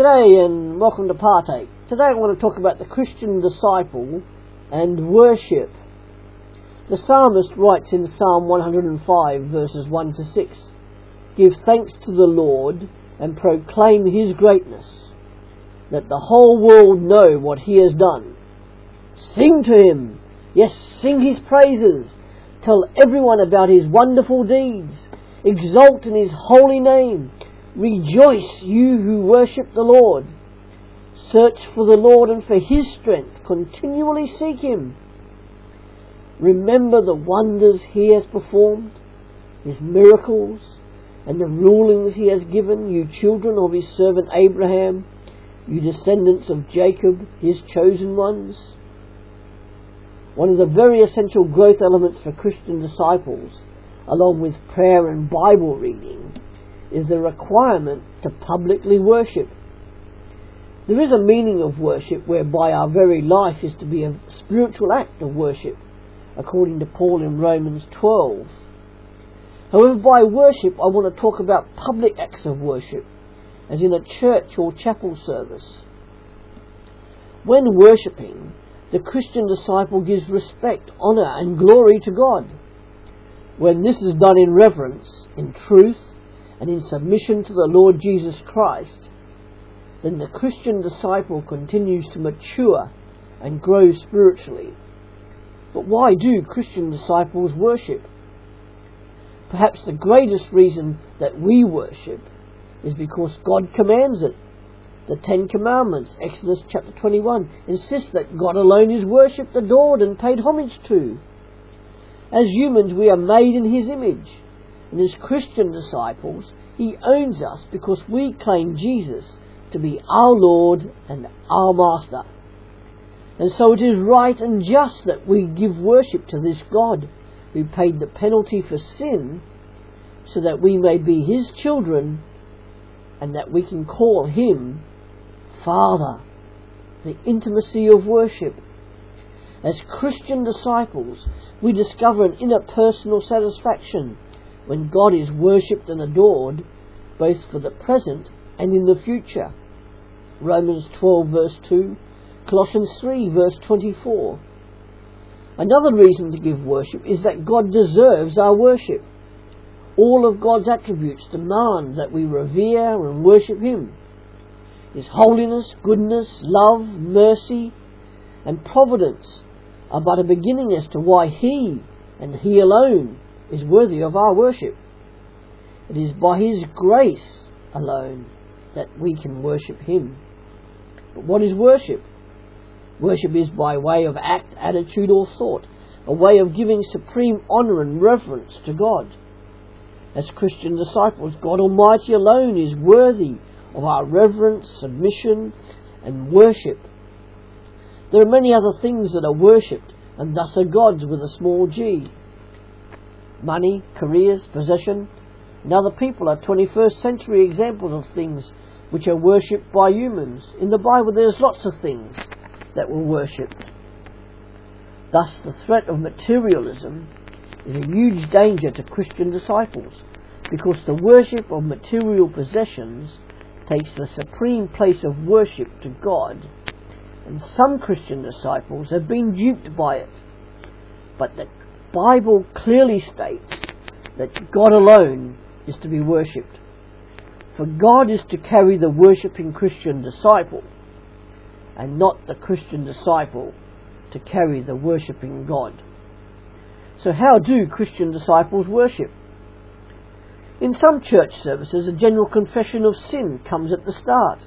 G'day and welcome to Partake. Today I want to talk about the Christian disciple and worship. The psalmist writes in Psalm 105 verses 1 to 6 Give thanks to the Lord and proclaim his greatness. Let the whole world know what he has done. Sing to him. Yes, sing his praises. Tell everyone about his wonderful deeds. Exult in his holy name. Rejoice, you who worship the Lord. Search for the Lord and for his strength. Continually seek him. Remember the wonders he has performed, his miracles, and the rulings he has given, you children of his servant Abraham, you descendants of Jacob, his chosen ones. One of the very essential growth elements for Christian disciples, along with prayer and Bible reading, is the requirement to publicly worship. There is a meaning of worship whereby our very life is to be a spiritual act of worship, according to Paul in Romans 12. However, by worship, I want to talk about public acts of worship, as in a church or chapel service. When worshipping, the Christian disciple gives respect, honour, and glory to God. When this is done in reverence, in truth, and in submission to the Lord Jesus Christ, then the Christian disciple continues to mature and grow spiritually. But why do Christian disciples worship? Perhaps the greatest reason that we worship is because God commands it. The Ten Commandments, Exodus chapter 21, insist that God alone is worshipped, adored, and paid homage to. As humans, we are made in His image and as Christian disciples, He owns us because we claim Jesus to be our Lord and our Master. And so it is right and just that we give worship to this God who paid the penalty for sin so that we may be His children and that we can call Him Father. The intimacy of worship. As Christian disciples, we discover an inner personal satisfaction when God is worshipped and adored, both for the present and in the future. Romans 12 verse 2, Colossians 3 verse 24. Another reason to give worship is that God deserves our worship. All of God's attributes demand that we revere and worship Him. His holiness, goodness, love, mercy, and providence are but a beginning as to why He and He alone is worthy of our worship. It is by His grace alone that we can worship Him. But what is worship? Worship is by way of act, attitude, or thought, a way of giving supreme honour and reverence to God. As Christian disciples, God Almighty alone is worthy of our reverence, submission, and worship. There are many other things that are worshipped, and thus are gods with a small g money, careers, possession, and other people are 21st century examples of things which are worshipped by humans. In the Bible, there's lots of things that were worshipped. Thus, the threat of materialism is a huge danger to Christian disciples because the worship of material possessions takes the supreme place of worship to God, and some Christian disciples have been duped by it. But the Bible clearly states that God alone is to be worshipped. For God is to carry the worshipping Christian disciple, and not the Christian disciple to carry the worshipping God. So, how do Christian disciples worship? In some church services, a general confession of sin comes at the start.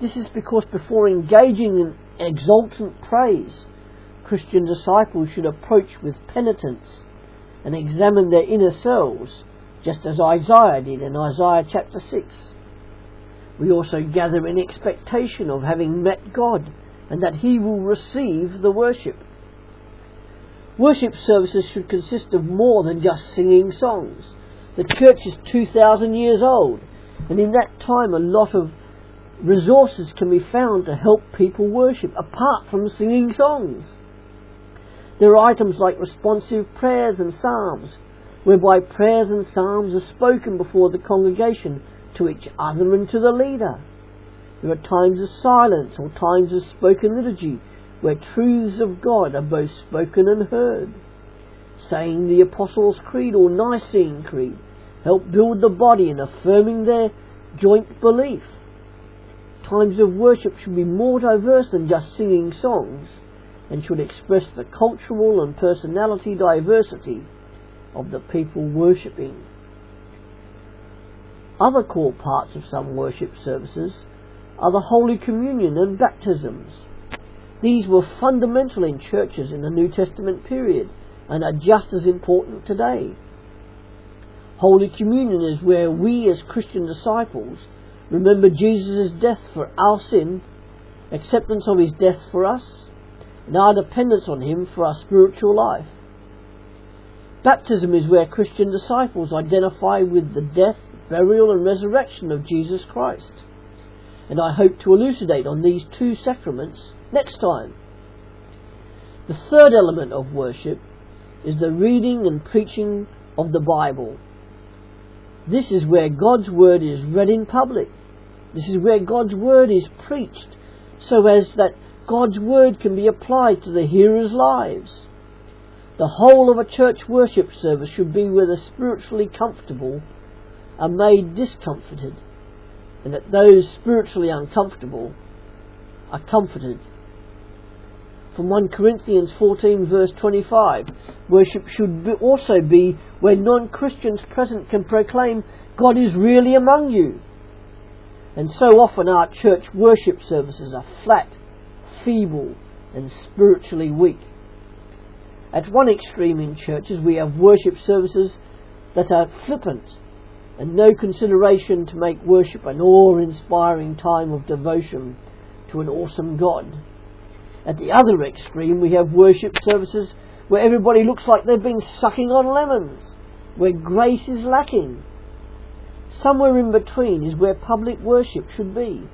This is because before engaging in exultant praise, Christian disciples should approach with penitence and examine their inner selves, just as Isaiah did in Isaiah chapter 6. We also gather in expectation of having met God and that He will receive the worship. Worship services should consist of more than just singing songs. The church is 2,000 years old, and in that time a lot of resources can be found to help people worship apart from singing songs. There are items like responsive prayers and psalms, whereby prayers and psalms are spoken before the congregation to each other and to the leader. There are times of silence or times of spoken liturgy where truths of God are both spoken and heard. Saying the Apostles' Creed or Nicene Creed help build the body in affirming their joint belief. Times of worship should be more diverse than just singing songs and should express the cultural and personality diversity of the people worshipping. Other core parts of some worship services are the Holy Communion and baptisms. These were fundamental in churches in the New Testament period and are just as important today. Holy Communion is where we as Christian disciples remember Jesus' death for our sin, acceptance of his death for us, and our dependence on him for our spiritual life. Baptism is where Christian disciples identify with the death, burial, and resurrection of Jesus Christ. And I hope to elucidate on these two sacraments next time. The third element of worship is the reading and preaching of the Bible. This is where God's Word is read in public. This is where God's Word is preached so as that God's Word can be applied to the hearers' lives. The whole of a church worship service should be where the spiritually comfortable are made discomforted, and that those spiritually uncomfortable are comforted. From 1 Corinthians 14 verse 25, worship should be also be where non-Christians present can proclaim God is really among you. And so often our church worship services are flat, feeble, and spiritually weak. At one extreme in churches, we have worship services that are flippant and no consideration to make worship an awe inspiring time of devotion to an awesome God. At the other extreme, we have worship services where everybody looks like they've been sucking on lemons, where grace is lacking. Somewhere in between is where public worship should be.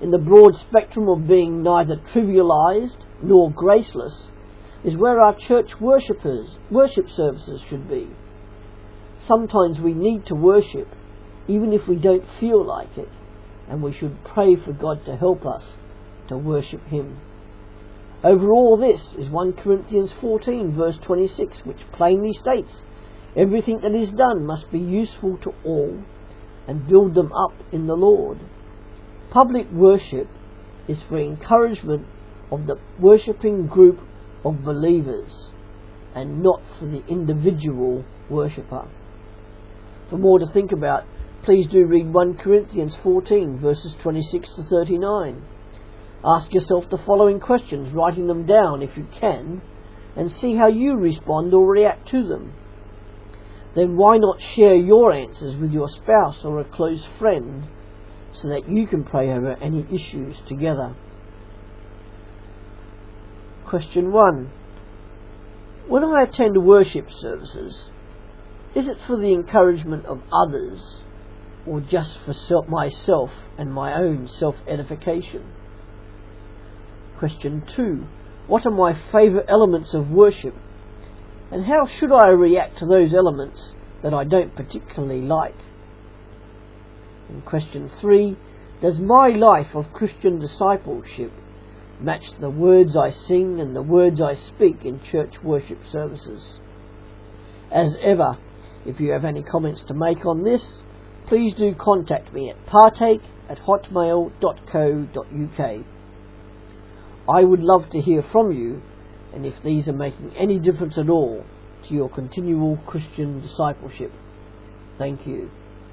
In the broad spectrum of being neither trivialized nor graceless, is where our church worshippers, worship services should be. Sometimes we need to worship, even if we don't feel like it, and we should pray for God to help us to worship Him. Over all this is 1 Corinthians 14 verse 26, which plainly states, Everything that is done must be useful to all and build them up in the Lord. Public worship is for encouragement of the worshipping group of believers and not for the individual worshipper. For more to think about, please do read 1 Corinthians 14 verses 26 to 39. Ask yourself the following questions, writing them down if you can, and see how you respond or react to them. Then why not share your answers with your spouse or a close friend so that you can pray over any issues together? Question 1. When I attend worship services, is it for the encouragement of others or just for self, myself and my own self edification? Question 2. What are my favourite elements of worship and how should I react to those elements that I don't particularly like? And question 3. Does my life of Christian discipleship match the words I sing and the words I speak in church worship services. As ever, if you have any comments to make on this, please do contact me at partake at hotmail.co.uk. I would love to hear from you and if these are making any difference at all to your continual Christian discipleship. Thank you.